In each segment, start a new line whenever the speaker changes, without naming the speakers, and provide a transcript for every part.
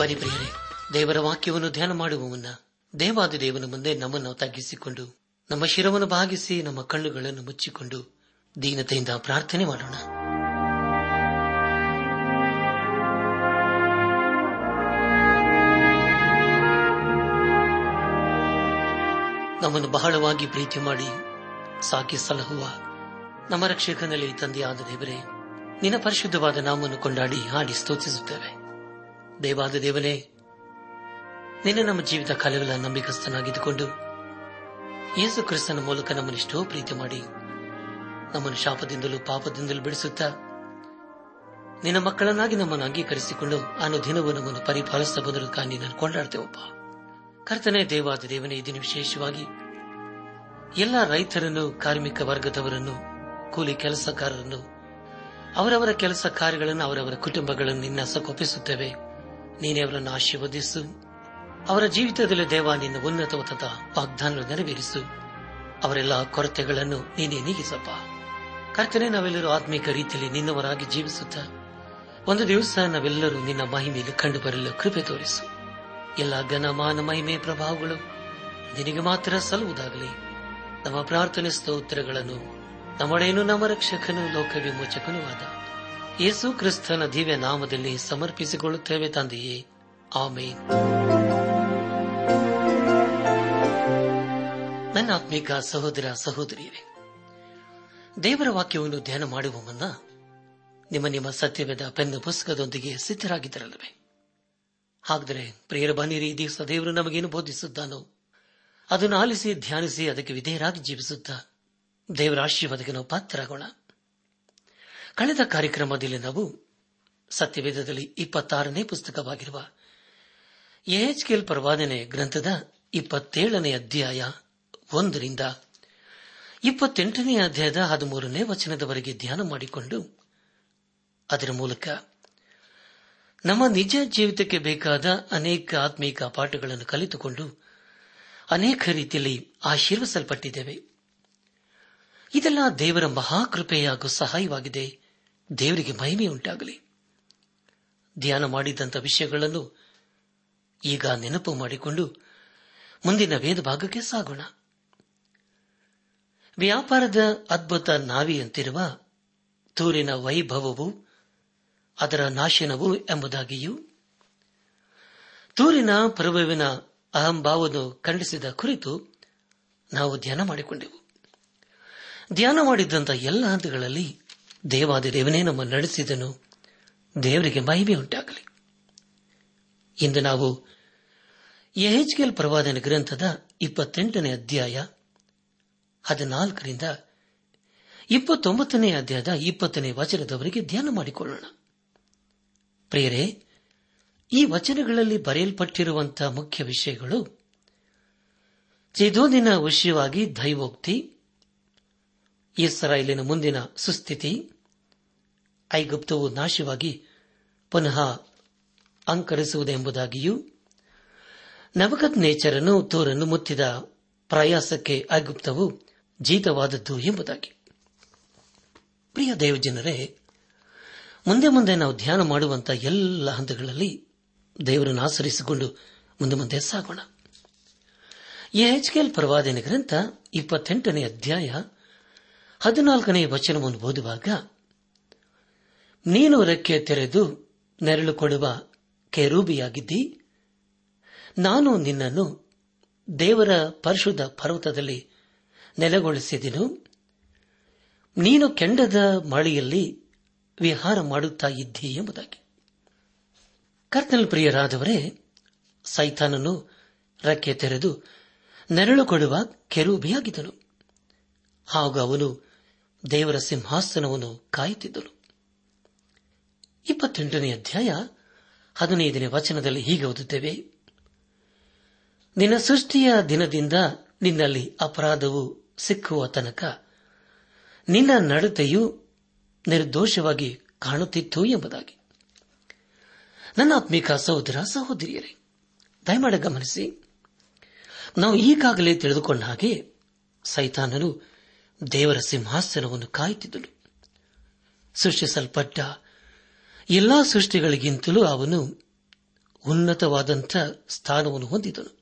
ಪರಿಪ್ರಿಯರೇ ದೇವರ ವಾಕ್ಯವನ್ನು ಧ್ಯಾನ ಮಾಡುವ ಮುನ್ನ ದೇವಾದಿ ದೇವನ ಮುಂದೆ ನಮ್ಮನ್ನು ತಗ್ಗಿಸಿಕೊಂಡು, ನಮ್ಮ ಶಿರವನ್ನು ಭಾಗಿಸಿ ನಮ್ಮ ಕಣ್ಣುಗಳನ್ನು ಮುಚ್ಚಿಕೊಂಡು ದೀನತೆಯಿಂದ ಪ್ರಾರ್ಥನೆ ಮಾಡೋಣ. ನಮ್ಮನ್ನು ಬಹಳವಾಗಿ ಪ್ರೀತಿ ಮಾಡಿ ಸಾಕಿ ಸಲಹುವ ನಮ್ಮ ರಕ್ಷಕನಲ್ಲಿ ತಂದೆಯಾದ ದೇವರೇ, ನಿನ್ನ ಪರಿಶುದ್ಧವಾದ ನಾಮನ್ನು ಕೊಂಡಾಡಿ ಹಾಡಿ ಸ್ತೋತಿಸುತ್ತೇವೆ. ದೇವಾದ ದೇವನೇ, ನಿನ್ನೆ ನಮ್ಮ ಜೀವಿತ ಕಾಲಗಳ ನಂಬಿಕಸ್ಥನಾಗಿದ್ದುಕೊಂಡು ಯೇಸು ಕ್ರಿಸ್ತನ ಮೂಲಕ ನಮ್ಮನ್ನೆಷ್ಟೋ ಪ್ರೀತಿ ಮಾಡಿ ನಮ್ಮನ್ನು ಶಾಪದಿಂದಲೂ ಪಾಪದಿಂದಲೂ ಬಿಡಿಸುತ್ತಾ ನಿನ್ನ ಮಕ್ಕಳನ್ನಾಗಿ ನಮ್ಮನ್ನು ಅಂಗೀಕರಿಸಿಕೊಂಡು ಅನು ದಿನವೂ ನಮ್ಮನ್ನು ಪರಿಪಾಲಿಸ್ತಾ ಕಾಣಿ ನಾನು ಕೊಂಡಾಡ್ತೇವಪ್ಪ. ಕರ್ತನೆ ದೇವಾದ ದೇವನೇ ಇದನ್ನು ದಿನ ವಿಶೇಷವಾಗಿ ಎಲ್ಲ ರೈತರನ್ನು, ಕಾರ್ಮಿಕ ವರ್ಗದವರನ್ನು, ಕೂಲಿ ಕೆಲಸಗಾರರನ್ನು, ಅವರವರ ಕೆಲಸ ಕಾರ್ಯಗಳನ್ನು, ಅವರವರ ಕುಟುಂಬಗಳನ್ನು ನಿನ್ನ ನೀನೇ ಅವರನ್ನು ಆಶೀರ್ವದಿಸು. ಅವರ ಜೀವಿತದಲ್ಲಿ ದೇವ ನಿನ್ನ ಉನ್ನತವಾದ ವಾಗ್ದಾನ ನೆರವೇರಿಸು. ಅವರೆಲ್ಲ ಕೊರತೆಗಳನ್ನು ನೀನೇ ನೀಗಿಸಪ್ಪ. ಕರ್ತನೆ, ನಾವೆಲ್ಲರೂ ಆತ್ಮಿಕ ರೀತಿಯಲ್ಲಿ ನಿನ್ನವರಾಗಿ ಜೀವಿಸುತ್ತಾ ಒಂದು ದಿವಸ ನಾವೆಲ್ಲರೂ ನಿನ್ನ ಮಹಿಮೆಯಲ್ಲಿ ಕಂಡು ಬರಲು ಕೃಪೆ ತೋರಿಸು. ಎಲ್ಲ ಘನಮಾನ ಮಹಿಮೆ ಪ್ರಭಾವಗಳು ನಿನಗೆ ಮಾತ್ರ ಸಲ್ಲುವುದಾಗಲಿ. ನಮ್ಮ ಪ್ರಾರ್ಥನೆ ಸ್ತೋತ್ರಗಳನ್ನು ನಮ್ಮೊಡೆಯನು ನಮ್ಮ ರಕ್ಷಕನು ಲೋಕ ವಿಮೋಚಕನೂ ಆದ ಯೇಸು ಕ್ರಿಸ್ತನ ದಿವ್ಯ ನಾಮದಲ್ಲಿ ಸಮರ್ಪಿಸಿಕೊಳ್ಳುತ್ತೇವೆ ತಂದೆಯೇ. ಆಮೇನ್. ನನ್ನ ಆತ್ಮೀಕ ಸಹೋದರ ಸಹೋದರಿಯರೇ, ದೇವರ ವಾಕ್ಯವನ್ನು ಧ್ಯಾನ ಮಾಡುವ ಮುನ್ನ ನಿಮ್ಮ ನಿಮ್ಮ ಸತ್ಯವೇದ ಪೆನ್ ಪುಸ್ತಕದೊಂದಿಗೆ ಸಿದ್ಧರಾಗಿದ್ದರಲ್ಲವೇ? ಹಾಗಾದರೆ ಪ್ರಿಯರ ಬನ್ನಿರಿ, ಈ ದಿವಸ ದೇವರು ನಮಗೇನು ಬೋಧಿಸುತ್ತಾನೋ? ಅದನ್ನು ಆಲಿಸಿ, ಧ್ಯಾನಿಸಿ, ಅದಕ್ಕೆ ವಿಧೇಯರಾಗಿ ಜೀವಿಸುತ್ತಾ ದೇವರ ಆಶೀರ್ವಾದಕ್ಕೆ ನಾವು ಪಾತ್ರರಾಗೋಣ. ಕಳೆದ ಕಾರ್ಯಕ್ರಮದಲ್ಲಿ ನಾವು ಸತ್ಯವೇದದಲ್ಲಿ ಇಪ್ಪತ್ತಾರನೇ ಪುಸ್ತಕವಾಗಿರುವ ಎಎಚ್ಕೆಲ್ ಪರವಾದನೆ ಗ್ರಂಥದ ಇಪ್ಪತ್ತೇಳನೇ ಅಧ್ಯಾಯ ಒಂದರಿಂದ ಇಪ್ಪತ್ತೆಂಟನೇ ಅಧ್ಯಾಯದ ಹದಿಮೂರನೇ ವಚನದವರೆಗೆ ಧ್ಯಾನ ಮಾಡಿಕೊಂಡು ಅದರ ಮೂಲಕ ನಮ್ಮ ನಿಜ ಜೀವಿತಕ್ಕೆ ಬೇಕಾದ ಅನೇಕ ಆತ್ಮೀಕ ಪಾಠಗಳನ್ನು ಕಲಿತುಕೊಂಡು ಅನೇಕ ರೀತಿಯಲ್ಲಿ ಆಶೀರ್ವಿಸಲ್ಪಟ್ಟಿದ್ದೇವೆ. ಇದೆಲ್ಲ ದೇವರ ಮಹಾಕೃಪೆಯಾಗೂ ಸಹಾಯವಾಗಿದೆ. ದೇವರಿಗೆ ಮಹಿಮೆಯುಂಟಾಗಲಿ ಧ್ಯಾನ ಮಾಡಿದ್ದಂಥ ವಿಷಯಗಳನ್ನು ಈಗ ನೆನಪು ಮಾಡಿಕೊಂಡು ಮುಂದಿನ ವೇದ ಭಾಗಕ್ಕೆ ಸಾಗೋಣ. ವ್ಯಾಪಾರದ ಅದ್ಭುತ ನಾವಿಯಂತಿರುವ ತೂರಿನ ವೈಭವವು ಅದರ ನಾಶನವು ಎಂಬುದಾಗಿಯೂ, ತೂರಿನ ಪ್ರಭುವಿನ ಅಹಂಭಾವವನ್ನು ಖಂಡಿಸಿದ ಕುರಿತು ನಾವು ಧ್ಯಾನ ಮಾಡಿಕೊಂಡೆವು. ಧ್ಯಾನ ಮಾಡಿದ್ದಂಥ ಎಲ್ಲ ಹಂತಗಳಲ್ಲಿ ದೇವಾದಿ ದೇವನೇ ನಮ್ಮ ನಡೆಸಿದನು. ದೇವರಿಗೆ ಮಹಿಮೆ ಉಂಟಾಗಲಿ. ಇಂದು ನಾವು ಎಹೆಚ್ಕೆಲ್ ಪ್ರವಾದನ ಗ್ರಂಥದ ಇಪ್ಪತ್ತೆಂಟನೇ ಅಧ್ಯಾಯ ಹದಿನಾಲ್ಕರಿಂದ ಇಪ್ಪತ್ತೊಂಬತ್ತನೇ ಅಧ್ಯಾಯದ ಇಪ್ಪತ್ತನೇ ವಚನದವರೆಗೆ ಧ್ಯಾನ ಮಾಡಿಕೊಳ್ಳೋಣ. ಪ್ರಿಯರೇ, ಈ ವಚನಗಳಲ್ಲಿ ಬರೆಯಲ್ಪಟ್ಟಿರುವಂತಹ ಮುಖ್ಯ ವಿಷಯಗಳು ಚಿದೋದಿನ ವಿಷಯವಾಗಿ ದೈವೋಕ್ತಿ ಇಸ್ರಾಯೇಲಿನ ಮುಂದಿನ ಸುಸ್ಥಿತಿ, ಐಗುಪ್ತವು ನಾಶವಾಗಿ ಪುನಃ ಅಂಕರಿಸುವುದೆಂಬುದಾಗಿಯೂ ನವಗತ್ ನೇಚರನ್ನು ತೋರನ್ನು ಮುತ್ತಿದ ಪ್ರಯಾಸಕ್ಕೆ ಐಗುಪ್ತವು ಜೀತವಾದದ್ದು ಎಂಬುದಾಗಿ. ಪ್ರಿಯ ದೇವಜನರೇ, ಮುಂದೆ ಮುಂದೆ ನಾವು ಧ್ಯಾನ ಮಾಡುವಂತಹ ಎಲ್ಲ ಹಂತಗಳಲ್ಲಿ ದೇವರನ್ನು ಆಚರಿಸಿಕೊಂಡು ಮುಂದೆ ಮುಂದೆ ಸಾಗೋಣ. ಎಚ್ಕೆಲ್ ಪ್ರವಾದನೆ ಗ್ರಂಥ ಇಪ್ಪತ್ತೆಂಟನೇ ಅಧ್ಯಾಯ ಹದಿನಾಲ್ಕನೇ ವಚನವನ್ನು ಓದುವಾಗ, ನೀನು ರೆಕ್ಕೆ ತೆರೆದು ನೆರಳು ಕೊಡುವ ಕೆರೂಬಿಯಾಗಿದ್ದಿ, ನಾನು ನಿನ್ನನ್ನು ದೇವರ ಪರಿಶುದ್ಧ ಪರ್ವತದಲ್ಲಿ ನೆಲೆಗೊಳಿಸಿದೆನು. ನೀನು ಕೆಂಡದ ಮಳೆಯಲ್ಲಿ ವಿಹಾರ ಮಾಡುತ್ತಾ ಇದ್ದಿ ಎಂಬುದಾಗಿ. ಕರ್ತನ ಪ್ರಿಯರಾದವರೇ, ಸೈತಾನನು ರೆಕ್ಕೆ ತೆರೆದು ನೆರಳು ಕೊಡುವ ಕೆರೂಬಿಯಾಗಿದ್ದನು. ಹಾಗೂ ಅವನು ದೇವರ ಸಿಂಹಾಸನವನ್ನು ಕಾಯುತ್ತಿದ್ದನು ಇಪ್ಪತ್ತೆಂಟನೇ ಅಧ್ಯಾಯ ಹದಿನೈದನೇ ವಚನದಲ್ಲಿ ಹೀಗೆ ಓದುತ್ತೇವೆ. ನಿನ್ನ ಸೃಷ್ಟಿಯ ದಿನದಿಂದ ನಿನ್ನಲ್ಲಿ ಅಪರಾಧವು ಸಿಕ್ಕುವ ತನಕ ನಿನ್ನ ನಡತೆಯು ನಿರ್ದೋಷವಾಗಿ ಕಾಣುತ್ತಿತ್ತು ಎಂಬುದಾಗಿ. ನನ್ನ ಆತ್ಮಿಕ ಸಹೋದರ ಸಹೋದರಿಯರೇ, ದಯಮಾಡ ಗಮನಿಸಿ. ನಾವು ಈಗಾಗಲೇ ತಿಳಿದುಕೊಂಡ ಹಾಗೆ ಸೈತಾನನು ದೇವರ ಸಿಂಹಾಸನವನ್ನು ಕಾಯುತ್ತಿದ್ದನು. ಸೃಷ್ಟಿಸಲ್ಪಟ್ಟ ಎಲ್ಲಾ ಸೃಷ್ಟಿಗಳಿಗಿಂತಲೂ ಅವನು ಉನ್ನತವಾದಂಥ ಸ್ಥಾನವನ್ನು ಹೊಂದಿದನು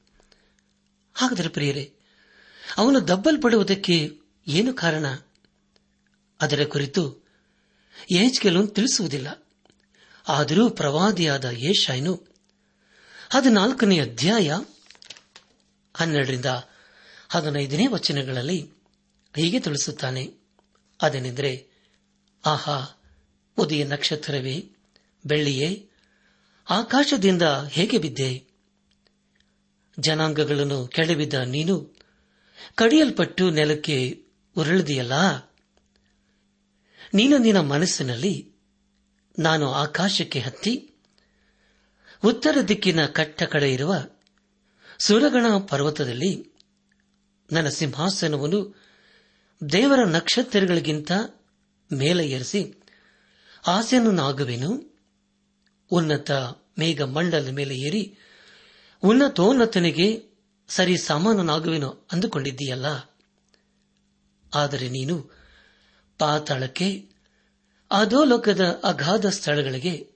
ಹಾಗಾದರೆ ಪ್ರಿಯರೇ, ಅವನು ದಬ್ಬಲ್ಪಡುವುದಕ್ಕೆ ಏನು ಕಾರಣ? ಅದರ ಕುರಿತು ಏಜ್ಗೆಲು ತಿಳಿಸುವುದಿಲ್ಲ. ಆದರೂ ಪ್ರವಾದಿಯಾದ ಯೇಷಾಯನು ಹದಿನಾಲ್ಕನೇ ಅಧ್ಯಾಯ ಹನ್ನೆರಡರಿಂದ ಹದಿನೈದನೇ ವಚನಗಳಲ್ಲಿ ಹೀಗೆ ತಿಳಿಸುತ್ತಾನೆ. ಅದೇನೆಂದರೆ, ಆಹಾ ಉದಯ ನಕ್ಷತ್ರವೇ, ಬೆಳ್ಳಿಯೇ, ಆಕಾಶದಿಂದ ಹೇಗೆ ಬಿದ್ದೆ? ಜನಾಂಗಗಳನ್ನು ಕೆಳಬಿದ್ದ ನೀನು, ಕಡಿಯಲ್ಪಟ್ಟು ನೆಲಕ್ಕೆ ಉರುಳಿದೆಯಲ್ಲ? ನೀನು ನಿನ್ನ ಮನಸ್ಸಿನಲ್ಲಿ, ನಾನು ಆಕಾಶಕ್ಕೆ ಹತ್ತಿ, ಉತ್ತರ ದಿಕ್ಕಿನ ಕಟ್ಟ ಕಡೆ ಇರುವ ಸುರಗಣ ಪರ್ವತದಲ್ಲಿ, ನನ್ನ ಸಿಂಹಾಸನವನ್ನು ದೇವರ ನಕ್ಷತ್ರಗಳಿಗಿಂತ ಮೇಲೆ ಏರಿಸಿ ಆಸೆಯನ್ನಾಗುವೆನು ಉನ್ನತ ಮೇಘ ಮಂಡಲ ಮೇಲೆ ಏರಿ, ಉನ್ನತೋನ್ನತನಿಗೆ ಸರಿ ಸಮಾನನಾಗುವೆನು ಅಂದುಕೊಂಡಿದ್ದೀಯಲ್ಲ. ಆದರೆ ನೀನು ಪಾತಾಳಕ್ಕೆ, ಅಧೋಲೋಕದ ಅಗಾಧ ಸ್ಥಳಗಳಿಗೆ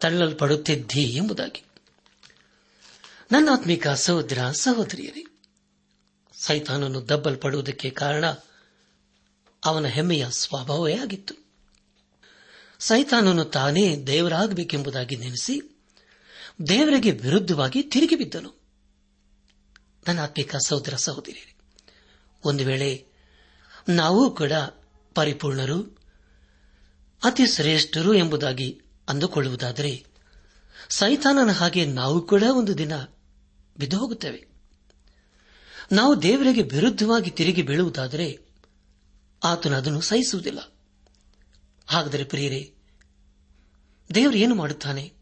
ತಳ್ಳಲ್ಪಡುತ್ತಿದ್ದೀ ಎಂಬುದಾಗಿ. ನನ್ನ ಆತ್ಮಿಕ ಸಹೋದರ ಸಹೋದರಿಯರೇ ಸೈತಾನನು ದಬ್ಬಲ್ಪಡುವುದಕ್ಕೆ ಕಾರಣ ಅವನ ಹೆಮ್ಮೆಯ ಸ್ವಭಾವವೇ ಆಗಿತ್ತು. ಸೈತಾನನು ತಾನೇ ದೇವರಾಗಬೇಕೆಂಬುದಾಗಿ ನೆನೆಸಿ ದೇವರಿಗೆ ವಿರುದ್ಧವಾಗಿ ತಿರುಗಿ ಬಿದ್ದನು. ನನ್ನ ಆತ್ಮಿಕ ಸಹೋದರ ಸಹೋದರಿ ಒಂದು ವೇಳೆ ನಾವು ಕೂಡ ಪರಿಪೂರ್ಣರು, ಅತಿ ಶ್ರೇಷ್ಠರು ಎಂಬುದಾಗಿ ಅಂದುಕೊಳ್ಳುವುದಾದರೆ ಸೈತಾನನ ಹಾಗೆ ನಾವು ಕೂಡ ಒಂದು ದಿನ ಬಿದ್ದು ಹೋಗುತ್ತೇವೆ. ನಾವು ದೇವರಿಗೆ ವಿರುದ್ಧವಾಗಿ ತಿರುಗಿ ಬೀಳುವುದಾದರೆ ಆತನು ಅದನ್ನು ಸಹಿಸುವುದಿಲ್ಲ. ಹಾಗಾದರೆ ಪ್ರಿಯರೇ, ದೇವರು ಏನು ಮಾಡುತ್ತಾನೆ?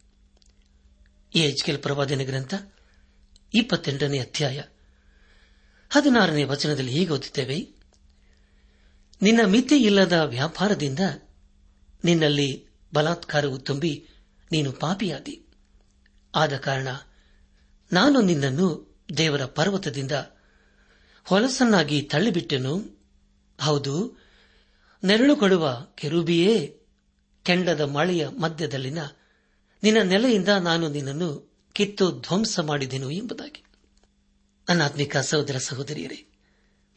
ಈ ಪ್ರವಾದನ ಗ್ರಂಥ ಇಪ್ಪತ್ತೆಂಟನೇ ಅಧ್ಯಾಯ ಹದಿನಾರನೇ ವಚನದಲ್ಲಿ ಹೀಗೆ ಓದುತ್ತೇವೆ, ನಿನ್ನ ಮಿತಿ ಇಲ್ಲದ ವ್ಯಾಪಾರದಿಂದ ನಿನ್ನಲ್ಲಿ ಬಲಾತ್ಕಾರವು ತುಂಬಿ ನೀನು ಪಾಪಿಯಾದಿ. ಆದ ಕಾರಣ ನಾನು ನಿನ್ನನ್ನು ದೇವರ ಪರ್ವತದಿಂದ ಹೊಲಸನ್ನಾಗಿ ತಳ್ಳಿಬಿಟ್ಟೆನು. ಹೌದು ನೆರಳು ಕೊಡುವ ಕೆರೂಬಿಯೇ, ಕೆಂಡದ ಮಳೆಯ ಮಧ್ಯದಲ್ಲಿನ ನಿನ್ನ ನೆಲೆಯಿಂದ ನಾನು ನಿನ್ನನ್ನು ಕಿತ್ತು ಧ್ವಂಸ ಮಾಡಿದೆನು ಎಂಬುದಾಗಿ. ಅನಾತ್ಮಿಕ ಸಹೋದರ ಸಹೋದರಿಯರೇ,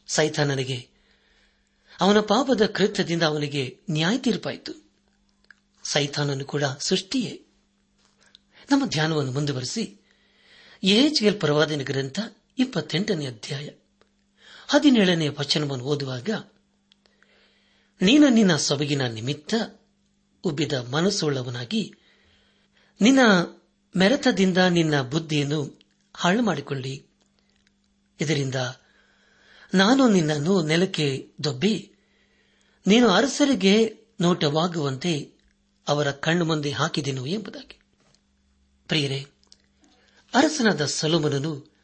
ಸೈತಾನನಿಗೆ ಅವನ ಪಾಪದ ಕೃತ್ಯದಿಂದ ಅವನಿಗೆ ನ್ಯಾಯ ತೀರ್ಪಾಯಿತು. ಸೈತಾನನು ಕೂಡ ಸೃಷ್ಟಿಯೇ. ನಮ್ಮ ಧ್ಯಾನವನ್ನು ಮುಂದುವರೆಸಿ ಎಹೆಚ್ಎಲ್ ಪ್ರವಾದನ ಗ್ರಂಥ ಇಪ್ಪತ್ತೆಂಟನೇ ಅಧ್ಯಾಯ. ಹದಿನೇಳನೇ ವಚನವನ್ನು ಓದುವಾಗ, ನೀನು ನಿನ್ನ ಸೊಬಗಿನ ನಿಮಿತ್ತ ಉಬ್ಬಿದ ಮನಸ್ಸುಳ್ಳವನಾಗಿ, ನಿನ್ನ ಮೆರೆತದಿಂದ ನಿನ್ನ ಬುದ್ಧಿಯನ್ನು ಹಾಳು ಮಾಡಿಕೊಳ್ಳಿ. ಇದರಿಂದ ನಾನು ನಿನ್ನನ್ನು ನೆಲಕ್ಕೆ ದೊಬ್ಬಿ, ನೀನು ಅರಸರಿಗೆ ನೋಟವಾಗುವಂತೆ ಅವರ ಕಣ್ಣು ಮುಂದೆ ಹಾಕಿದೆನು ಎಂಬುದಾಗಿ. ಪ್ರಿಯರೇ, ಅರಸನಾದ ಸಲೋಮನನು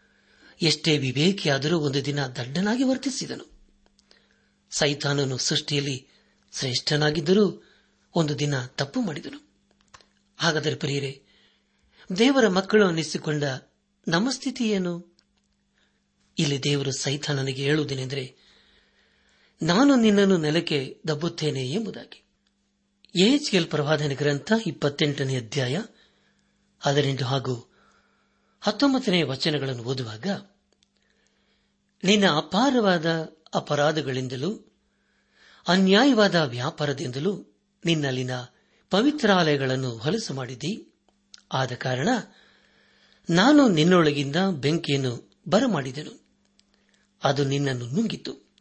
ಎಷ್ಟೇ ವಿವೇಕಿಯಾದರೂ ಒಂದು ದಿನ ದಡ್ಡನಾಗಿ ವರ್ತಿಸಿದನು. ಸೈತಾನನು ಸೃಷ್ಟಿಯಲ್ಲಿ ಶ್ರೇಷ್ಠನಾಗಿದ್ದರೂ ಒಂದು ದಿನ ತಪ್ಪು ಮಾಡಿದನು. ಹಾಗಾದರೆ ಪ್ರಿಯರೇ, ದೇವರ ಮಕ್ಕಳು ಅನ್ನಿಸಿಕೊಂಡ ನಮ್ಮ ಸ್ಥಿತಿ ಏನು? ಇಲ್ಲಿ ದೇವರು ಸೈತಾನನಿಗೆ ಹೇಳುವುದೇನೆಂದರೆ, ನಾನು ನಿನ್ನನ್ನು ನೆಲಕ್ಕೆ ದಬ್ಬುತ್ತೇನೆ ಎಂಬುದಾಗಿ. ಎಚ್ಎಲ್ ಪ್ರವಾದನ ಗ್ರಂಥ ಇಪ್ಪತ್ತೆಂಟನೇ ಅಧ್ಯಾಯ ಹದಿನೆಂಟು ಹಾಗೂ ಹತ್ತೊಂಬತ್ತನೇ ವಚನಗಳನ್ನು ಓದುವಾಗ ನಿನ್ನ ಅಪಾರವಾದ ಅಪರಾಧಗಳಿಂದಲೂ, ಅನ್ಯಾಯವಾದ ವ್ಯಾಪಾರದಿಂದಲೂ ನಿನ್ನಲ್ಲಿನ ಪವಿತ್ರಾಲಯಗಳನ್ನು ಹೊಲಸು ಮಾಡಿದಿ ಆದ ಕಾರಣ ನಾನು ನಿನ್ನೊಳಗಿಂದ ಬೆಂಕಿಯನ್ನು ಬರಮಾಡಿದೆನು. ಅದು ನಿನ್ನನ್ನು ನುಂಗಿತು.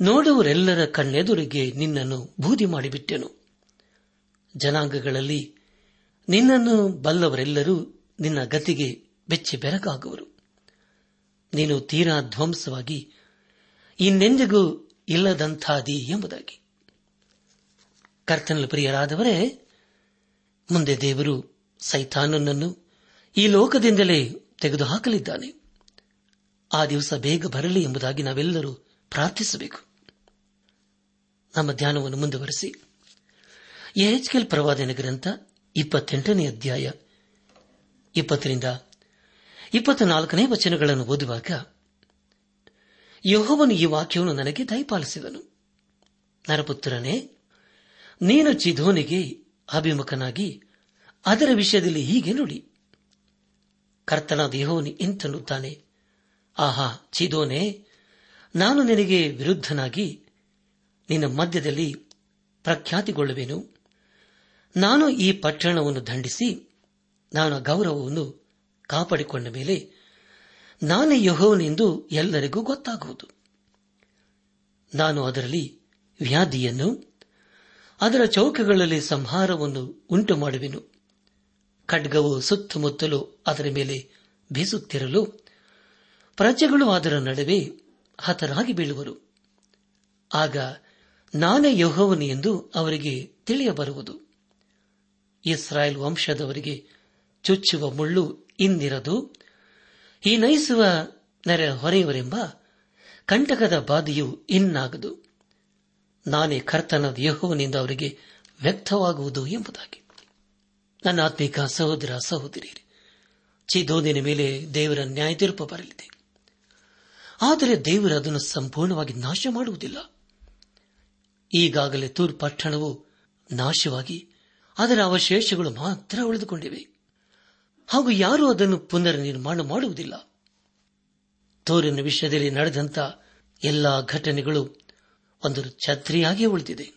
ನೋಡುವರೆಲ್ಲರ ಕಣ್ಣೆದುರಿಗೆ ನಿನ್ನನ್ನು ಬೂದಿ ಮಾಡಿಬಿಟ್ಟೆನು. ಜನಾಂಗಗಳಲ್ಲಿ ನಿನ್ನನ್ನು ಬಲ್ಲವರೆಲ್ಲರೂ ನಿನ್ನ ಗತಿಗೆ ಬೆಚ್ಚಿ ಬೆರಗಾಗುವರು ನೀನು ತೀರಾ ಧ್ವಂಸವಾಗಿ ಇನ್ನೆಂದಿಗೂ ಇಲ್ಲದಂಥಾದಿ ಎಂಬುದಾಗಿ. ಕರ್ತನಲ್ಲಿ ಪ್ರಿಯರಾದವರೇ, ಮುಂದೆ ದೇವರು ಸೈತಾನನನ್ನು ಈ ಲೋಕದಿಂದಲೇ ತೆಗೆದುಹಾಕಲಿದ್ದಾನೆ. ಆ ದಿವಸ ಬೇಗ ಬರಲಿ ಎಂಬುದಾಗಿ ನಾವೆಲ್ಲರೂ ಪ್ರಾರ್ಥಿಸಬೇಕು. ನಮ್ಮ ಧ್ಯಾನವನ್ನು ಮುಂದುವರೆಸಿ. ಎಹೆಚ್ಕೆಲ್ ಪ್ರವಾದನ ಗ್ರಂಥ ಇಪ್ಪತ್ತೆಂಟನೇ ಅಧ್ಯಾಯ ಇಪ್ಪತ್ತರಿಂದ ಇಪ್ಪತ್ನಾಲ್ಕನೇ ವಚನಗಳನ್ನು ಓದುವಾಗ ಯಹೋವನು ಈ ವಾಕ್ಯವನ್ನು ನನಗೆ ದಯಪಾಲಿಸಿದನು. ನರಪುತ್ರನೇ, ನೀನು ಚಿಧೋನಿಗೆ ಅಭಿಮುಖನಾಗಿ ಅದರ ವಿಷಯದಲ್ಲಿ ಹೀಗೆ ನುಡಿ. ಕರ್ತನಾದ ಯಹೋವನು ಇಂತನ್ನುತ್ತಾನೆ, ಆಹಾ, ಚಿದೋನೆ, ನಾನು ನಿನಗೆ ವಿರುದ್ಧನಾಗಿ ನಿನ್ನ ಮಧ್ಯದಲ್ಲಿ ಪ್ರಖ್ಯಾತಿಗೊಳ್ಳುವೆನು. ನಾನು ಈ ಪಟ್ಟಣವನ್ನು ದಂಡಿಸಿ ನಾನು ಗೌರವವನ್ನು ಕಾಪಾಡಿಕೊಂಡ ಮೇಲೆ ನಾನೇ ಯಹೋವನೆಂದು ಎಲ್ಲರಿಗೂ ಗೊತ್ತಾಗುವುದು. ನಾನು ಅದರಲ್ಲಿ ವ್ಯಾಧಿಯನ್ನು, ಅದರ ಚೌಕಗಳಲ್ಲಿ ಸಂಹಾರವನ್ನು ಉಂಟು ಮಾಡುವೆನು ಖಡ್ಗವು ಸುತ್ತಮುತ್ತಲೂ ಅದರ ಮೇಲೆ ಬೀಸುತ್ತಿರಲು ಪ್ರಜೆಗಳು ಅದರ ನಡುವೆ ಹತರಾಗಿ ಬೀಳುವರು. ಆಗ ನಾನೇ ಯಹೋವನು ಎಂದು ಅವರಿಗೆ ತಿಳಿಯಬರುವುದು. ಇಸ್ರಾಯೇಲ್ ವಂಶದವರಿಗೆ ಚುಚ್ಚುವ ಮುಳ್ಳು ಇಂದಿರದು. ಈ ನಯಿಸುವ ನೆರೆ ಹೊರೆಯವರೆಂಬ ಕಂಟಕದ ಬಾಧೆಯು ಇನ್ನಾಗದು. ನಾನೇ ಕರ್ತನ ಯಹೋವನಿಂದ ಅವರಿಗೆ ವ್ಯಕ್ತವಾಗುವುದು ಎಂಬುದಾಗಿ. ನನ್ನ ಆತ್ಮಿಕ ಸಹೋದರ ಸಹೋದರಿಯರೇ ಚಿದೋದಿನ ಮೇಲೆ ದೇವರ ನ್ಯಾಯ ತೀರ್ಪು ಬರಲಿದೆ. ಆದರೆ ದೇವರು ಅದನ್ನು ಸಂಪೂರ್ಣವಾಗಿ ನಾಶ ಮಾಡುವುದಿಲ್ಲ ಈಗಾಗಲೇ ತೂರ್ ಪಟ್ಟಣವು ನಾಶವಾಗಿ, ಅದರ ಅವಶೇಷಗಳು ಮಾತ್ರ ಉಳಿದುಕೊಂಡಿವೆ. ಹಾಗೂ ಯಾರೂ ಅದನ್ನು ಪುನರ್ ನಿರ್ಮಾಣ ಮಾಡುವುದಿಲ್ಲ. ತೋರಿನ ವಿಷಯದಲ್ಲಿ ನಡೆದಂತ ಎಲ್ಲಾ ಘಟನೆಗಳು ಒಂದು ಛತ್ರಿಯಾಗಿ ಉಳಿದಿದೆ.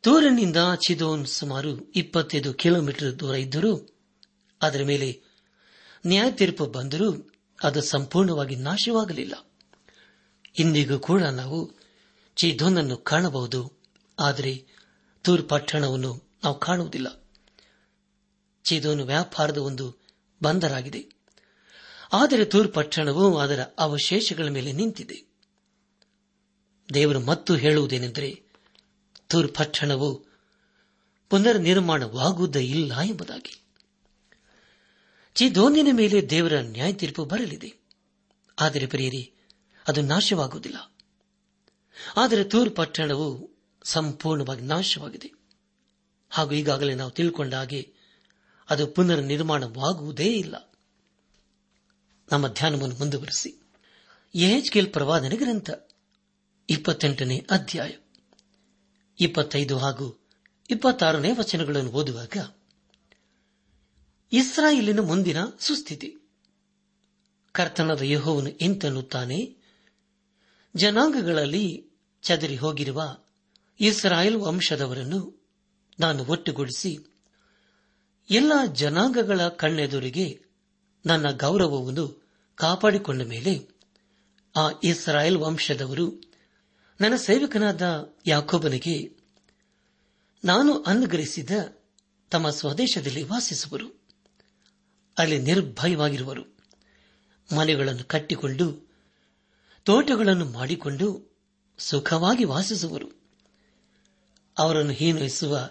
ತೋರಿನಿಂದ ಚಿದೋನ್ ಸುಮಾರು ಇಪ್ಪತ್ತೈದು ಕಿಲೋಮೀಟರ್ ದೂರ ಇದ್ದರೂ ಅದರ ಮೇಲೆ ನ್ಯಾಯ ತೀರ್ಪು ಬಂದರೂ ಅದು ಸಂಪೂರ್ಣವಾಗಿ ನಾಶವಾಗಲಿಲ್ಲ. ಇಂದಿಗೂ ಕೂಡ ನಾವು ಚಿದೋನನ್ನು ಕಾಣಬಹುದು, ಆದರೆ ತೂರ್ ಪಟ್ಟಣವನ್ನು ನಾವು ಕಾಣುವುದಿಲ್ಲ. ಚಿದೋನು ವ್ಯಾಪಾರದ ಒಂದು ಬಂದರಾಗಿದೆ. ಆದರೆ ತೂರ್ ಪಟ್ಟಣವು ಅದರ ಅವಶೇಷಗಳ ಮೇಲೆ ನಿಂತಿದೆ. ದೇವರು ಮತ್ತು ಹೇಳುವುದೇನೆಂದರೆ ತೂರ್ ಪಟ್ಟಣವು ಪುನರ್ ನಿರ್ಮಾಣವಾಗುವುದೇ ಇಲ್ಲ ಎಂಬುದಾಗಿ. ಚಿದೋನಿನ ಮೇಲೆ ದೇವರ ನ್ಯಾಯ ತೀರ್ಪು ಬರಲಿದೆ. ಆದರೆ ಪ್ರಿಯರಿ, ಅದು ನಾಶವಾಗುವುದಿಲ್ಲ. ಆದರೆ ತೂರ್ ಪಟ್ಟಣವು ಸಂಪೂರ್ಣವಾಗಿ ನಾಶವಾಗಿದೆ. ಹಾಗೂ ಈಗಾಗಲೇ ನಾವು ತಿಳ್ಕೊಂಡ ಹಾಗೆ ಅದು ಪುನರ್ ನಿರ್ಮಾಣವಾಗುವುದೇ ಇಲ್ಲ. ನಮ್ಮ ಧ್ಯಾನವನ್ನು ಮುಂದುವರೆಸಿ. ಎಹೆಚ್ಕೆಲ್ ಪ್ರವಾದನೆ ಗ್ರಂಥ, ಇಪ್ಪತ್ತೆಂಟನೇ ಅಧ್ಯಾಯ. ಇಪ್ಪತ್ತೈದು ಹಾಗೂ ಇಪ್ಪತ್ತಾರನೇ ವಚನಗಳನ್ನು ಓದುವಾಗ, ಇಸ್ರಾಯೇಲಿನ ಮುಂದಿನ ಸುಸ್ಥಿತಿ. ಕರ್ತನದ ಯಹೋವನು ಇಂತನ್ನುತ್ತಾನೆ, ಜನಾಂಗಗಳಲ್ಲಿ ಚದರಿ ಹೋಗಿರುವ ಇಸ್ರಾಯೇಲ್ ವಂಶದವರನ್ನು ನಾನು ಒಟ್ಟುಗೂಡಿಸಿ ಎಲ್ಲ ಜನಾಂಗಗಳ ಕಣ್ಣೆದುರಿಗೆ ನನ್ನ ಗೌರವವನ್ನು ಕಾಪಾಡಿಕೊಂಡ ಮೇಲೆ ಆ ಇಸ್ರಾಯೇಲ್ ವಂಶದವರು ನನ್ನ ಸೇವಕನಾದ ಯಾಕೋಬನಿಗೆ ನಾನು ಅನುಗ್ರಹಿಸಿದ ತಮ್ಮ ಸ್ವದೇಶದಲ್ಲಿ ವಾಸಿಸುವರು. ಅಲ್ಲಿ ನಿರ್ಭಯವಾಗಿರುವರು. ಮನೆಗಳನ್ನು ಕಟ್ಟಿಕೊಂಡು, ತೋಟಗಳನ್ನು ಮಾಡಿಕೊಂಡು ಸುಖವಾಗಿ ವಾಸಿಸುವರು. ಅವರನ್ನು ಹೀನೈಸುವ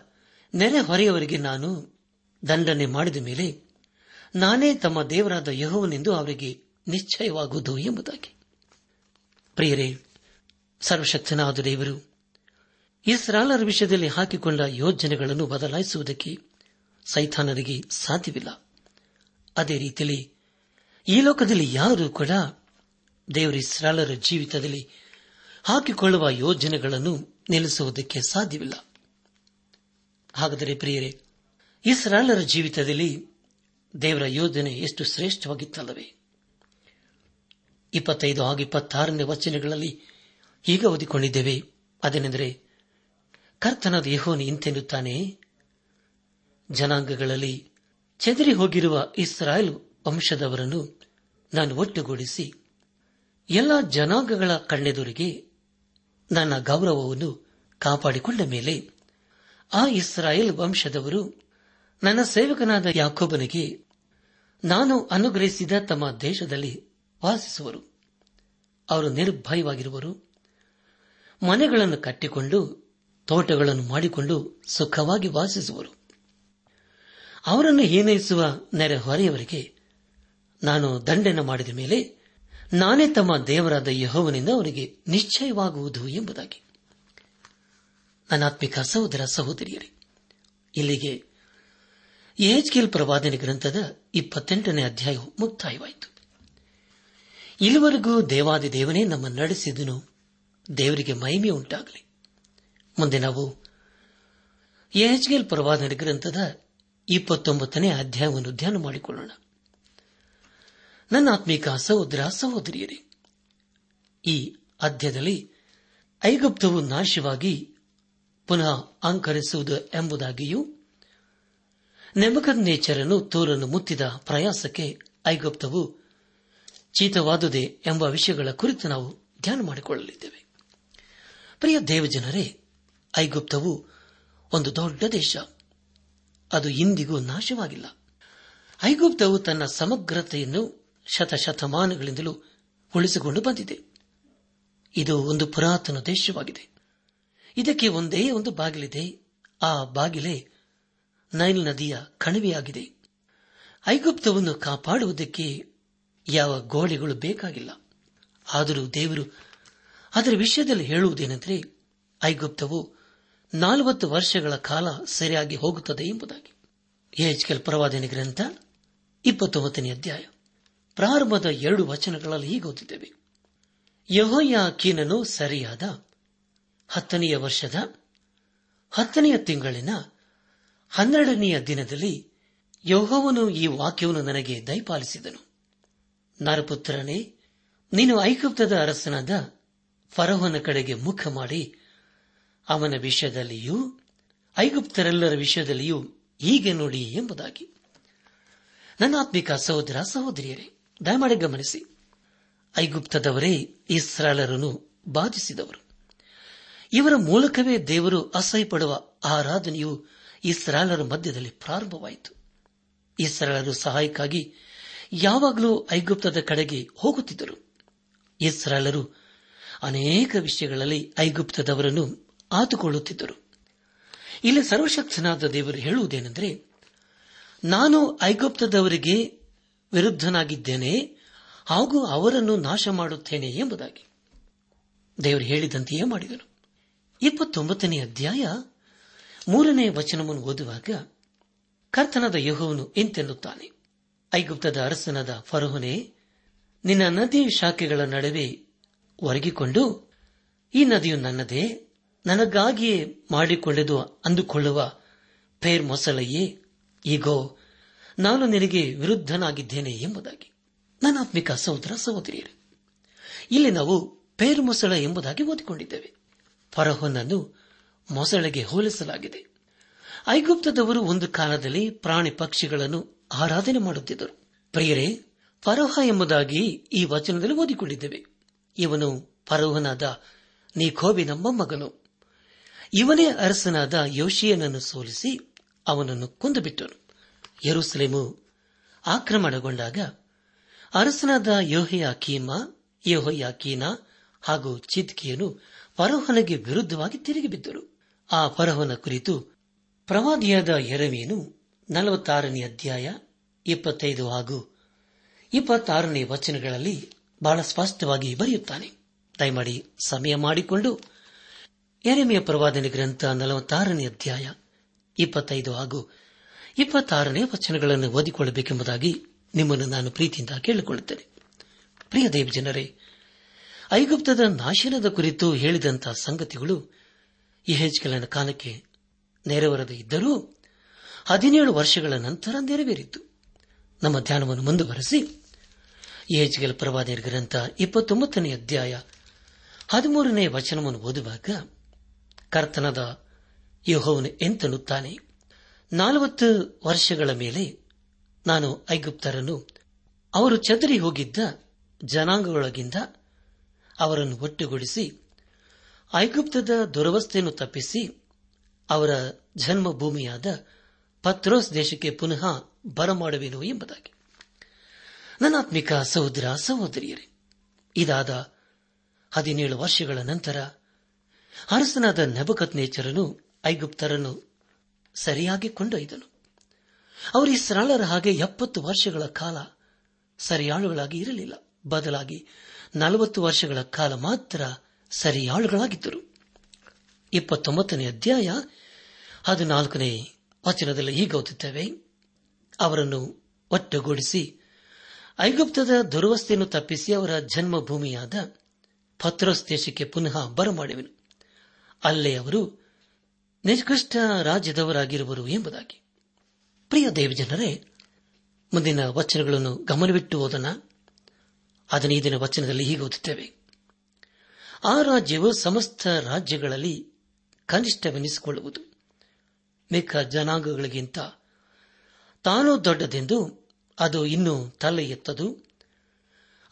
ನೆರೆಹೊರೆಯವರಿಗೆ ನಾನು ದಂಡನೆ ಮಾಡಿದ ಮೇಲೆ ನಾನೇ ತಮ್ಮ ದೇವರಾದ ಯಹೋವನೆಂದು ಅವರಿಗೆ ನಿಶ್ಚಯವಾಗುವುದು ಎಂಬುದಾಗಿ. ಪ್ರಿಯರೇ, ಸರ್ವಶಕ್ತನಾದ ದೇವರು ಇಸ್ರಾಲರ ವಿಷಯದಲ್ಲಿ ಹಾಕಿಕೊಂಡ ಯೋಜನೆಗಳನ್ನು ಬದಲಾಯಿಸುವುದಕ್ಕೆ ಸೈತಾನರಿಗೆ ಸಾಧ್ಯವಿಲ್ಲ. ಅದೇ ರೀತಿಯಲ್ಲಿ ಈ ಲೋಕದಲ್ಲಿ ಯಾರೂ ಕೂಡ ದೇವರ ಇಸ್ರಾಲರ ಜೀವಿತದಲ್ಲಿ ಹಾಕಿಕೊಳ್ಳುವ ಯೋಜನೆಗಳನ್ನು ನಿಲ್ಲಿಸುವುದಕ್ಕೆ ಸಾಧ್ಯವಿಲ್ಲ. ಹಾಗಾದರೆ ಪ್ರಿಯರೇ ಇಸ್ರಾಲರ ಜೀವಿತದಲ್ಲಿ ದೇವರ ಯೋಜನೆ ಎಷ್ಟು ಶ್ರೇಷ್ಠವಾಗಿತ್ತಲ್ಲವೇ? ಇಪ್ಪತ್ತೈದು ಹಾಗೂ ಇಪ್ಪತ್ತಾರನೇ ವಚನಗಳಲ್ಲಿ ಈಗ ಓದಿಕೊಂಡಿದ್ದೇವೆ. ಅದೇನೆಂದರೆ, ಕರ್ತನಾದ ಯಹೋನಿ ಇಂತೆನ್ನುತ್ತಾನೆ, ಜನಾಂಗಗಳಲ್ಲಿ ಚದರಿ ಹೋಗಿರುವ ಇಸ್ರಾಯೇಲ್ ವಂಶದವರನ್ನು ನಾನು ಒಟ್ಟುಗೂಡಿಸಿ, ಎಲ್ಲ ಜನಾಂಗಗಳ ಕಣ್ಣೆದುರಿಗೆ ನನ್ನ ಗೌರವವನ್ನು ಕಾಪಾಡಿಕೊಂಡ ಮೇಲೆ ಆ ಇಸ್ರಾಯೇಲ್ ವಂಶದವರು ನನ್ನ ಸೇವಕನಾದ ಯಾಕೋಬನಿಗೆ ನಾನು ಅನುಗ್ರಹಿಸಿದ ತಮ್ಮ ದೇಶದಲ್ಲಿ ವಾಸಿಸುವರು. ಅವರು ನಿರ್ಭಯವಾಗಿರುವರು. ಮನೆಗಳನ್ನು ಕಟ್ಟಿಕೊಂಡು, ತೋಟಗಳನ್ನು ಮಾಡಿಕೊಂಡು ಸುಖವಾಗಿ ವಾಸಿಸುವರು. ಅವರನ್ನು ಹೀನೈಸುವ ನೆರೆಹೊರೆಯವರಿಗೆ ನಾನು ದಂಡನೆ ಮಾಡಿದ ಮೇಲೆ ನಾನೇ ತಮ್ಮ ದೇವರಾದ ಯಹೋವನಿಂದ ಅವರಿಗೆ ನಿಶ್ಚಯವಾಗುವುದು ಎಂಬುದಾಗಿ. ನನ್ನಾತ್ಮಿಕ ಸಹೋದರ ಸಹೋದರಿಯರೇ, ಇಲ್ಲಿಗೆ ಏಜ್ಕೇಲ್ ಪ್ರವಾದನೆ ಗ್ರಂಥದ ಇಪ್ಪತ್ತೆಂಟನೇ ಅಧ್ಯಾಯವು ಮುಕ್ತಾಯವಾಯಿತು. ಇಲ್ಲಿವರೆಗೂ ದೇವಾದಿ ದೇವನೇ ನಮ್ಮ ನಡೆಸಿದನು. ದೇವರಿಗೆ ಮಹಿಮೆ ಉಂಟಾಗಲಿ. ಮುಂದೆ ನಾವು ಏಜ್ಗೇಲ್ ಪ್ರವಾದನೆ ಗ್ರಂಥದ ಇಪ್ಪತ್ತೊಂಬತ್ತನೇ ಅಧ್ಯಾಯವನ್ನು ಧ್ಯಾನ ಮಾಡಿಕೊಳ್ಳೋಣ. ನನ್ನ ಆತ್ಮೀಕ ಸಹೋದರ, ಸಹೋದರಿಯರೇ, ಈ ಅಧ್ಯಾಯದಲ್ಲಿ ಐಗುಪ್ತವು ನಾಶವಾಗಿ ಪುನಃ ಅಂಕರಿಸುವುದು ಎಂಬುದಾಗಿಯೂ ನೆಮಕದ್ನೇಚರನ್ನು ತೋರನ್ನು ಮುತ್ತಿದ ಪ್ರಯಾಸಕ್ಕೆ ಐಗುಪ್ತವು ಚೀತವಾದುದೇ ಎಂಬ ವಿಷಯಗಳ ಕುರಿತು ನಾವು ಧ್ಯಾನ ಮಾಡಿಕೊಳ್ಳಲಿದ್ದೇವೆ. ಪ್ರಿಯ ದೇವಜನರೇ, ಐಗುಪ್ತವು ಒಂದು ದೊಡ್ಡ ದೇಶ. ಅದು ಇಂದಿಗೂ ನಾಶವಾಗಿಲ್ಲ. ಐಗುಪ್ತವು ತನ್ನ ಸಮಗ್ರತೆಯನ್ನು ಶತಶತಮಾನಗಳಿಂದಲೂ ಉಳಿಸಿಕೊಂಡು ಬಂದಿದೆ. ಇದು ಒಂದು ಪುರಾತನ ದೇಶವಾಗಿದೆ. ಇದಕ್ಕೆ ಒಂದೇ ಒಂದು ಬಾಗಿಲಿದೆ. ಆ ಬಾಗಿಲೇ ನೈಲ್ ನದಿಯ ಕಣಿವೆಯಾಗಿದೆ. ಐಗುಪ್ತವನ್ನು ಕಾಪಾಡುವುದಕ್ಕೆ ಯಾವ ಗೋಡೆಗಳು ಬೇಕಾಗಿಲ್ಲ. ಆದರೂ ದೇವರು ಅದರ ವಿಷಯದಲ್ಲಿ ಹೇಳುವುದೇನೆಂದರೆ, ಐಗುಪ್ತವು ನಾಲ್ವತ್ತು ವರ್ಷಗಳ ಕಾಲ ಸರಿಯಾಗಿ ಹೋಗುತ್ತದೆ ಎಂಬುದಾಗಿ. ಎಚ್ಕೆಲ್ ಪ್ರವಾದನೆ ಗ್ರಂಥ ಇಪ್ಪತ್ತೊಂಬತ್ತನೇ ಅಧ್ಯಾಯ. ಪ್ರಾರಂಭದ ಎರಡು ವಚನಗಳಲ್ಲಿ ಹೀಗೆ ಓದಿದ್ದೇವೆ ಯಹೋಯ ಕೀನನು ಸರಿಯಾದ ಹತ್ತನೆಯ ವರ್ಷದ ಹತ್ತನೆಯ ತಿಂಗಳಿನ ಹನ್ನೆರಡನೆಯ ದಿನದಲ್ಲಿ ಯಹೋವನು ಈ ವಾಕ್ಯವನ್ನು ನನಗೆ ದಯಪಾಲಿಸಿದನು. ನರಪುತ್ರನೇ, ನೀನು ಐಗುಪ್ತದ ಅರಸನಾದ ಫರೋಹನ ಕಡೆಗೆ ಮುಖ ಮಾಡಿ, ಅವನ ವಿಷಯದಲ್ಲಿಯೂ ಐಗುಪ್ತರೆಲ್ಲರ ವಿಷಯದಲ್ಲಿಯೂ ಹೀಗೆ ನೋಡಿ ಎಂಬುದಾಗಿ. ನನ್ನ ಆತ್ಮಿಕ ಸಹೋದರ, ಸಹೋದರಿಯರೇ, ದಯಮಾಡಿ ಗಮನಿಸಿ. ಐಗುಪ್ತದವರೇ ಇಸ್ರಾಲರನ್ನು ಬಾಧಿಸಿದವರು. ಇವರ ಮೂಲಕವೇ ದೇವರು ಅಸಹ್ಯಪಡುವ ಆರಾಧನೆಯು ಇಸ್ರಾಲರ ಮಧ್ಯದಲ್ಲಿ ಪ್ರಾರಂಭವಾಯಿತು. ಇಸ್ರಾಲರು ಸಹಾಯಕ್ಕಾಗಿ ಯಾವಾಗಲೂ ಐಗುಪ್ತದ ಕಡೆಗೆ ಹೋಗುತ್ತಿದ್ದರು. ಇಸ್ರಾಲರು ಅನೇಕ ವಿಷಯಗಳಲ್ಲಿ ಐಗುಪ್ತದವರನ್ನು ಆತುಕೊಳ್ಳುತ್ತಿದ್ದರು. ಇಲ್ಲಿ ಸರ್ವಶಕ್ತನಾದ ದೇವರು ಹೇಳುವುದೇನೆಂದರೆ, ನಾನು ಐಗುಪ್ತದವರಿಗೆ ವಿರುದ್ಧನಾಗಿದ್ದೇನೆ, ಹಾಗೂ ಅವರನ್ನು ನಾಶ ಮಾಡುತ್ತೇನೆ ಎಂಬುದಾಗಿ. ದೇವರು ಹೇಳಿದಂತೆಯೇ ಮಾಡಿದರು ಇಪ್ಪತ್ತೊಂಬತ್ತನೇ ಅಧ್ಯಾಯ ಮೂರನೇ ವಚನವನ್ನು ಓದುವಾಗ ಕರ್ತನದ ಯಹೋವನು ಎಂತೆನ್ನುತ್ತಾನೆ ಐಗುಪ್ತದ ಅರಸನಾದ ಫರೋಹನೆ, ನಿನ್ನ ನದಿ ಶಾಖೆಗಳ ನಡುವೆ ಒರಗಿಕೊಂಡು ಈ ನದಿಯು ನನ್ನದೇ, ನನಗಾಗಿಯೇ ಮಾಡಿಕೊಳ್ಳೆದು ಅಂದುಕೊಳ್ಳುವ ಫೇರ್ ಮೊಸಲಯ್ಯೇ ಈಗೋ ನಾನು ನಿನಗೆ ವಿರುದ್ಧನಾಗಿದ್ದೇನೆ ಎಂಬುದಾಗಿ. ನನ್ನ ಆತ್ಮಿಕ ಸಹೋದರ, ಸಹೋದರಿಯರು, ಇಲ್ಲಿ ನಾವು ಪೇರ್ ಮೊಸಳ ಎಂಬುದಾಗಿ ಓದಿಕೊಂಡಿದ್ದೇವೆ. ಫರಹೋನನ್ನು ಮೊಸಳೆಗೆ ಹೋಲಿಸಲಾಗಿದೆ. ಐಗುಪ್ತದವರು ಒಂದು ಕಾಲದಲ್ಲಿ ಪ್ರಾಣಿ ಪಕ್ಷಿಗಳನ್ನು ಆರಾಧನೆ ಮಾಡುತ್ತಿದ್ದರು. ಪ್ರಿಯರೇ, ಫರೋಹ ಎಂಬುದಾಗಿ ಈ ವಚನದಲ್ಲಿ ಓದಿಕೊಂಡಿದ್ದೇವೆ. ಇವನು ಫರೋಹನಾದ ನಿಖೋಬಿನಮ್ಮ ಮಗನು ಇವನೇ ಅರಸನಾದ ಯೋಶಿಯನನ್ನು ಸೋಲಿಸಿ ಅವನನ್ನು ಕೊಂದುಬಿಟ್ಟನು. ಯರುಸಲೇಮು ಆಕ್ರಮಣಗೊಂಡಾಗ ಅರಸನಾದ ಯೋಹಯಾಕೀಮ, ಯೋಹಯಾಕೀನ ಹಾಗೂ ಚಿತ್ಕಿಯನು ಫರೋಹನಿಗೆ ವಿರುದ್ಧವಾಗಿ ತಿರುಗಿ ಬಿದ್ದರು ಆ ಫರಹನ ಕುರಿತು ಪ್ರವಾದಿಯಾದ ಎರವೇನು ನಲವತ್ತಾರನೇ ಅಧ್ಯಾಯ ಇಪ್ಪತ್ತೈದು ಹಾಗೂ ಇಪ್ಪತ್ತಾರನೇ ವಚನಗಳಲ್ಲಿ ಬಹಳ ಸ್ಪಷ್ಟವಾಗಿ ಬರೆಯುತ್ತಾನೆ. ದಯಮಾಡಿ ಸಮಯ ಮಾಡಿಕೊಂಡು ಎರೆಮೆಯ ಪ್ರವಾದನೆ ಗ್ರಂಥ ನಲವತ್ತಾರನೇ ಅಧ್ಯಾಯ ಇಪ್ಪತ್ತೈದು ಹಾಗೂ ಇಪ್ಪತ್ತಾರನೇ ವಚನಗಳನ್ನು ಓದಿಕೊಳ್ಳಬೇಕೆಂಬುದಾಗಿ ನಿಮ್ಮನ್ನು ನಾನು ಪ್ರೀತಿಯಿಂದ ಕೇಳಿಕೊಳ್ಳುತ್ತೇನೆ. ಪ್ರಿಯ ದೇವ್ ಜನರೇ ಐಗುಪ್ತದ ನಾಶನದ ಕುರಿತು ಹೇಳಿದಂತಹ ಸಂಗತಿಗಳು ಈ ಹೆಜ್ಗೆಲನ ಕಾಲಕ್ಕೆ ನೆರವೇರದೇ ಇದ್ದರೂ ಹದಿನೇಳು ವರ್ಷಗಳ ನಂತರ ನೆರವೇರಿತು. ನಮ್ಮ ಧ್ಯಾನವನ್ನು ಮುಂದುವರೆಸಿ. ಈ ಹೆಜ್ಗೆಲ್ ಪ್ರವಾದಿಯರ ಗ್ರಂಥ ಇಪ್ಪತ್ತೊಂಬತ್ತನೇ ಅಧ್ಯಾಯ ಹದಿಮೂರನೇ ವಚನವನ್ನು ಓದುವಾಗ ಕರ್ತನದ ಯಹೋವನು ಎಂತನ್ನುತ್ತಾನೆ? ನಾಲ್ವತ್ತು ವರ್ಷಗಳ ಮೇಲೆ ನಾನು ಐಗುಪ್ತರನ್ನು, ಅವರು ಚದರಿ ಹೋಗಿದ್ದ ಜನಾಂಗಗಳೊಳಗಿಂದ ಅವರನ್ನು ಒಟ್ಟುಗೂಡಿಸಿ ಐಗುಪ್ತದ ದುರವಸ್ಥೆಯನ್ನು ತಪ್ಪಿಸಿ ಅವರ ಜನ್ಮಭೂಮಿಯಾದ ಪತ್ರೋಸ್ ದೇಶಕ್ಕೆ ಪುನಃ ಬರಮಾಡುವೆನು ಎಂಬುದಾಗಿ. ನನಾತ್ಮಿಕ ಸಹೋದರ, ಸಹೋದರಿಯರೇ, ಇದಾದ ಹದಿನೇಳು ವರ್ಷಗಳ ನಂತರ ಅರಸನಾದ ನಬಕತ್ನೇಚರನು ಐಗುಪ್ತರನ್ನು ಸರಿಯಾಗಿ ಕೊಂಡೊಯ್ದನು. ಅವರು ಸರಳರ ಹಾಗೆ ಎಪ್ಪತ್ತು ವರ್ಷಗಳ ಕಾಲ ಸರಿಯಾಳುಗಳಾಗಿ ಇರಲಿಲ್ಲ. ಬದಲಾಗಿ ನಲವತ್ತು ವರ್ಷಗಳ ಕಾಲ ಮಾತ್ರ ಸರಿಯಾಳುಗಳಾಗಿದ್ದರು. ಇಪ್ಪತ್ತೊಂಬತ್ತನೇ ಅಧ್ಯಾಯ ಹದಿನಾಲ್ಕನೇ ವಚನದಲ್ಲಿ ಹೀಗೆ ಓದುತ್ತೇವೆ. ಅವರನ್ನು ಒಟ್ಟುಗೂಡಿಸಿ, ಐಗುಪ್ತದ ದುರವಸ್ಥೆಯನ್ನು ತಪ್ಪಿಸಿ ಅವರ ಜನ್ಮಭೂಮಿಯಾದ ಪತ್ರೋಸ್ ದೇಶಕ್ಕೆ ಪುನಃ ಬರಮಾಡುವೆನು. ಅಲ್ಲೇ ಅವರು ನಿಷ್ಕೃಷ್ಟ ರಾಜ್ಯದವರಾಗಿರುವರು ಎಂಬುದಾಗಿ. ಪ್ರಿಯ ದೇವಜನರೇ, ಮುಂದಿನ ವಚನಗಳನ್ನು ಗಮನವಿಟ್ಟು ಓದನ ಅದನ್ನು ಈ ದಿನ ವಚನದಲ್ಲಿ ಹೀಗೆ ಓದುತ್ತೇವೆ. ಆ ರಾಜ್ಯವು ಸಮಸ್ತ ರಾಜ್ಯಗಳಲ್ಲಿ ಕನಿಷ್ಠವೆನಿಸಿಕೊಳ್ಳುವುದು. ಮಿಕ್ಕ ಜನಾಂಗಗಳಿಗಿಂತ ತಾನು ದೊಡ್ಡದೆಂದು ಅದು ಇನ್ನೂ ತಲೆ ಎತ್ತದು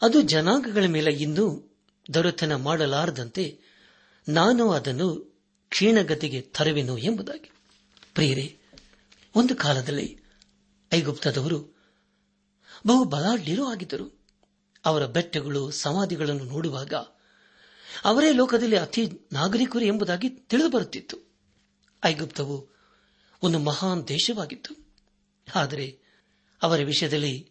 ಅದು ಜನಾಂಗಗಳ ಮೇಲೆ ಇನ್ನೂ ದೊರೆತನ ಮಾಡಲಾರದಂತೆ ನಾನು ಅದನ್ನು ಕ್ಷೀಣಗತಿಗೆ ತರುವೆನು ಎಂಬುದಾಗಿ. ಪ್ರಿಯರೇ, ಒಂದು ಕಾಲದಲ್ಲಿ ಐಗುಪ್ತದವರು ಬಹು ಬಲಾಢ್ಯರೂ ಆಗಿದ್ದರು. ಅವರ ಬೆಟ್ಟಗಳು ಸಮಾಧಿಗಳನ್ನು ನೋಡುವಾಗ ಅವರೇ ಲೋಕದಲ್ಲಿ ಅತಿ ನಾಗರಿಕರು ಎಂಬುದಾಗಿ ತಿಳಿದು ಬರುತ್ತಿತ್ತು. ಐಗುಪ್ತವು ಒಂದು ಮಹಾನ್ ದೇಶವಾಗಿತ್ತು. ಆದರೆ ಅವರ ವಿಷಯದಲ್ಲಿ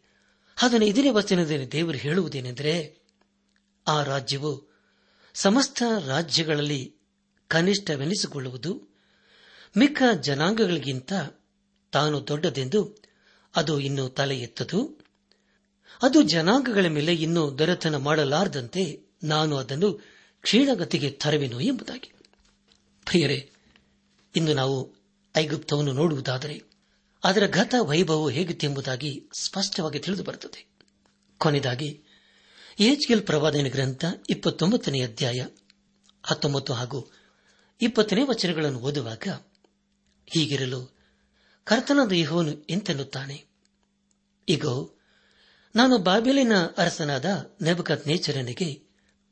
ಹದಿನೈದನೇ ವಚನದಲ್ಲಿ ದೇವರು ಹೇಳುವುದೇನೆಂದರೆ, ಆ ರಾಜ್ಯವು ಸಮಸ್ತ ರಾಜ್ಯಗಳಲ್ಲಿ ಕನಿಷ್ಠವೆನಿಸಿಕೊಳ್ಳುವುದು, ಮಿಕ್ಕ ಜನಾಂಗಗಳಿಗಿಂತ ತಾನು ದೊಡ್ಡದೆಂದು ಅದು ಇನ್ನೂ ತಲೆ ಎತ್ತದು, ಅದು ಜನಾಂಗಗಳ ಮೇಲೆ ಇನ್ನೂ ದೊರೆತನ ಮಾಡಲಾರದಂತೆ ನಾನು ಅದನ್ನು ಕ್ಷೀಣಗತಿಗೆ ತರುವೆನು ಎಂಬುದಾಗಿ. ಪ್ರಿಯರೇ, ಇಂದು ನಾವು ಐಗುಪ್ತವನ್ನು ನೋಡುವುದಾದರೆ, ಅದರ ಗತ ವೈಭವ ಹೇಗಿತ್ತು ಎಂಬುದಾಗಿ ಸ್ಪಷ್ಟವಾಗಿ ತಿಳಿದು ಬರುತ್ತದೆ. ಕೊನೆಯದಾಗಿ ಏಜ್ಗೆಲ್ ಪ್ರವಾದನ ಗ್ರಂಥ ಇಪ್ಪತ್ತೊಂಬತ್ತನೇ ಅಧ್ಯಾಯ ಹತ್ತೊಂಬತ್ತು ಹಾಗೂ ಇಪ್ಪತ್ತನೇ ವಚನಗಳನ್ನು ಓದುವಾಗ, ಹೀಗಿರಲು ಕರ್ತನಾದ ಯಹೋನು ಎಂತೆನ್ನುತ್ತಾನೆ? ಈಗ ನಾನು ಬಾಬೆಲಿನ ಅರಸನಾದ ನೆಬಕತ್ ನೇಚರನಿಗೆ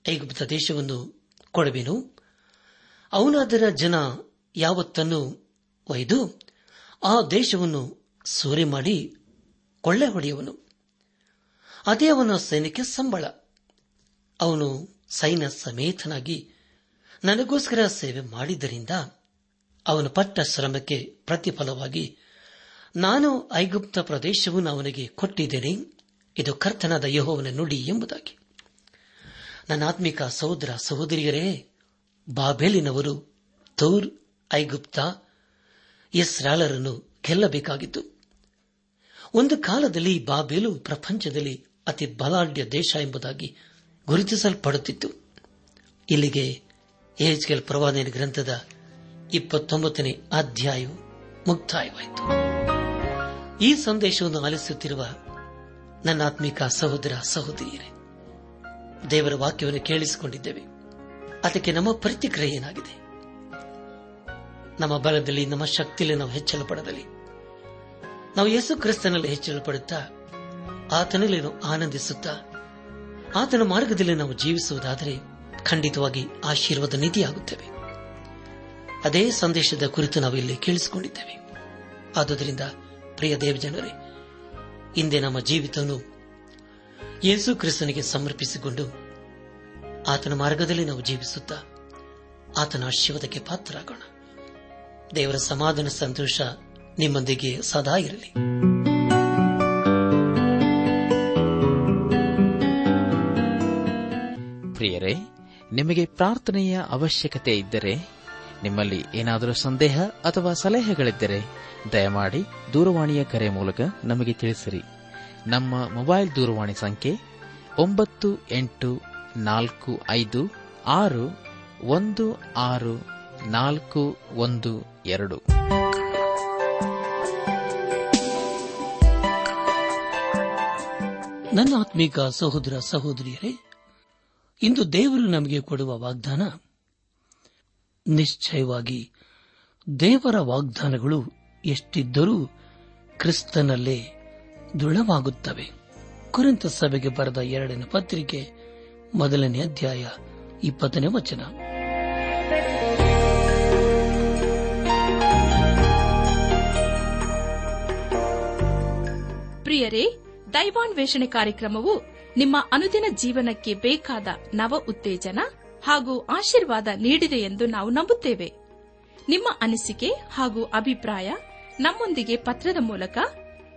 ಐಗುಪ್ತ ದೇಶವನ್ನು ಕೊಡಬೇನು? ಅವನಾದರ ಜನ ಯಾವತ್ತನ್ನು ಒಯ್ದು ಆ ದೇಶವನ್ನು ಸೂರೆ ಮಾಡಿ ಕೊಳ್ಳೆ ಹೊಡೆಯುವನು. ಅದೇ ಅವನ ಸೈನ್ಯಕ್ಕೆ ಸಂಬಳ. ಅವನು ಸೈನ್ಯ ಸಮೇತನಾಗಿ ನನಗೋಸ್ಕರ ಸೇವೆ ಮಾಡಿದ್ದರಿಂದ ಅವನು ಪಟ್ಟ ಶ್ರಮಕ್ಕೆ ಪ್ರತಿಫಲವಾಗಿ, ನಾನು ಐಗುಪ್ತ ಪ್ರದೇಶವನ್ನು ಅವನಿಗೆ ಕೊಟ್ಟಿದ್ದೇನೆ, ಇದು ಕರ್ತನಾದ ಯಹೋವನ ನುಡಿ ಎಂಬುದಾಗಿ. ನನ್ನ ಆತ್ಮಿಕ ಸಹೋದರ ಸಹೋದರಿಯರೇ, ಬಾಬೇಲಿನವರು ತೌರ್, ಐಗುಪ್ತ ಇಸ್ರಾಳರನ್ನು ಗೆಲ್ಲಬೇಕಾಗಿತ್ತು. ಒಂದು ಕಾಲದಲ್ಲಿ ಬಾಬೇಲು ಪ್ರಪಂಚದಲ್ಲಿ ಅತಿ ಬಲಾಢ್ಯ ದೇಶ ಎಂಬುದಾಗಿ ಗುರುತಿಸಲ್ಪಡುತ್ತಿತ್ತು. ಇಲ್ಲಿಗೆ ಎಚ್ಕೆಲ್ ಪ್ರವಾದನ ಗ್ರಂಥದ ಇಪ್ಪತ್ತೊಂಬತ್ತನೇ ಅಧ್ಯಾಯವು ಮುಕ್ತಾಯವಾಯಿತು. ಈ ಸಂದೇಶವನ್ನು ಆಲಿಸುತ್ತಿರುವ ನನ್ನಾತ್ಮಿಕ ಸಹೋದರ ಸಹೋದರಿಯರೇ ದೇವರ ವಾಕ್ಯವನ್ನು ಕೇಳಿಸಿಕೊಂಡಿದ್ದೇವೆ. ಅದಕ್ಕೆ ನಮ್ಮ ಪ್ರತಿಕ್ರಿಯೆ ಏನಾಗಿದೆ? ನಮ್ಮ ಬಲದಲ್ಲಿ, ನಮ್ಮ ಶಕ್ತಿಯಲ್ಲಿ ನಾವು ಹೆಚ್ಚಳ ಪಡದಲ್ಲಿ ನಾವು ಯೇಸು ಕ್ರಿಸ್ತನಲ್ಲಿ ಹೆಚ್ಚಳ ಪಡುತ್ತಾ ಆತನಲ್ಲಿ ನಾವು ಆನಂದಿಸುತ್ತಾ, ಆತನ ಮಾರ್ಗದಲ್ಲಿ ನಾವು ಜೀವಿಸುವುದಾದರೆ ಖಂಡಿತವಾಗಿ ಆಶೀರ್ವಾದ ನಿಧಿಯಾಗುತ್ತೇವೆ. ಅದೇ ಸಂದೇಶದ ಕುರಿತು ನಾವು ಇಲ್ಲಿ ಕೇಳಿಸಿಕೊಂಡಿದ್ದೇವೆ. ಆದುದರಿಂದ, ಪ್ರಿಯ ದೇವಜನರೇ, ಹಿಂದೆ ನಮ್ಮ ಜೀವಿತವನ್ನು ಯೇಸು ಕ್ರಿಸ್ತನಿಗೆ ಸಮರ್ಪಿಸಿಕೊಂಡು ಆತನ ಮಾರ್ಗದಲ್ಲಿ ನಾವು ಜೀವಿಸುತ್ತಾ ಆತನ ಆಶೀರ್ವಾದಕ್ಕೆ ಪಾತ್ರರಾಗೋಣ. ದೇವರ ಸಮಾಧಾನ ಸಂತೋಷ ನಿಮ್ಮೊಂದಿಗೆ ಸದಾ ಇರಲಿ.
ಪ್ರಿಯರೇ, ನಿಮಗೆ ಪ್ರಾರ್ಥನೆಯ ಅವಶ್ಯಕತೆ ಇದ್ದರೆ, ನಿಮ್ಮಲ್ಲಿ ಏನಾದರೂ ಸಂದೇಹ ಅಥವಾ ಸಲಹೆಗಳಿದ್ದರೆ, ದಯಮಾಡಿ ದೂರವಾಣಿಯ ಕರೆ ಮೂಲಕ ನಮಗೆ ತಿಳಿಸಿರಿ. ನಮ್ಮ ಮೊಬೈಲ್ ದೂರವಾಣಿ ಸಂಖ್ಯೆ ಒಂಬತ್ತು ಎಂಟು ನಾಲ್ಕು ಐದು ಆರು ಒಂದು ಆರು ನಾಲ್ಕು ಒಂದು ಎರಡು.
ನನ್ನ ಆತ್ಮೀಕ ಸಹೋದರ ಸಹೋದರಿಯರೇ, ಇಂದು ದೇವರು ನಮಗೆ ಕೊಡುವ ವಾಗ್ದಾನ, ನಿಶ್ಚಯವಾಗಿ ದೇವರ ವಾಗ್ದಾನಗಳು ಎಷ್ಟಿದ್ದರೂ ಕ್ರಿಸ್ತನಲ್ಲೇ ದೃಢವಾಗುತ್ತವೆ ಕುರಿತ ಸಭೆಗೆ ಬರೆದ ಎರಡನೇ ಪತ್ರಿಕೆ, ಮೊದಲನೇ ಅಧ್ಯಾಯ, ಇಪ್ಪತ್ತನೇ ವಚನ.
ಪ್ರಿಯರೇ ದೈವಾನ್ ವೇಷಣೆ ಕಾರ್ಯಕ್ರಮವು ನಿಮ್ಮ ಅನುದಿನ ಜೀವನಕ್ಕೆ ಬೇಕಾದ ನವ ಉತ್ತೇಜನ ಹಾಗೂ ಆಶೀರ್ವಾದ ನೀಡಿದೆ ಎಂದು ನಾವು ನಂಬುತ್ತೇವೆ. ನಿಮ್ಮ ಅನಿಸಿಕೆ ಹಾಗೂ ಅಭಿಪ್ರಾಯ ನಮ್ಮೊಂದಿಗೆ ಪತ್ರದ ಮೂಲಕ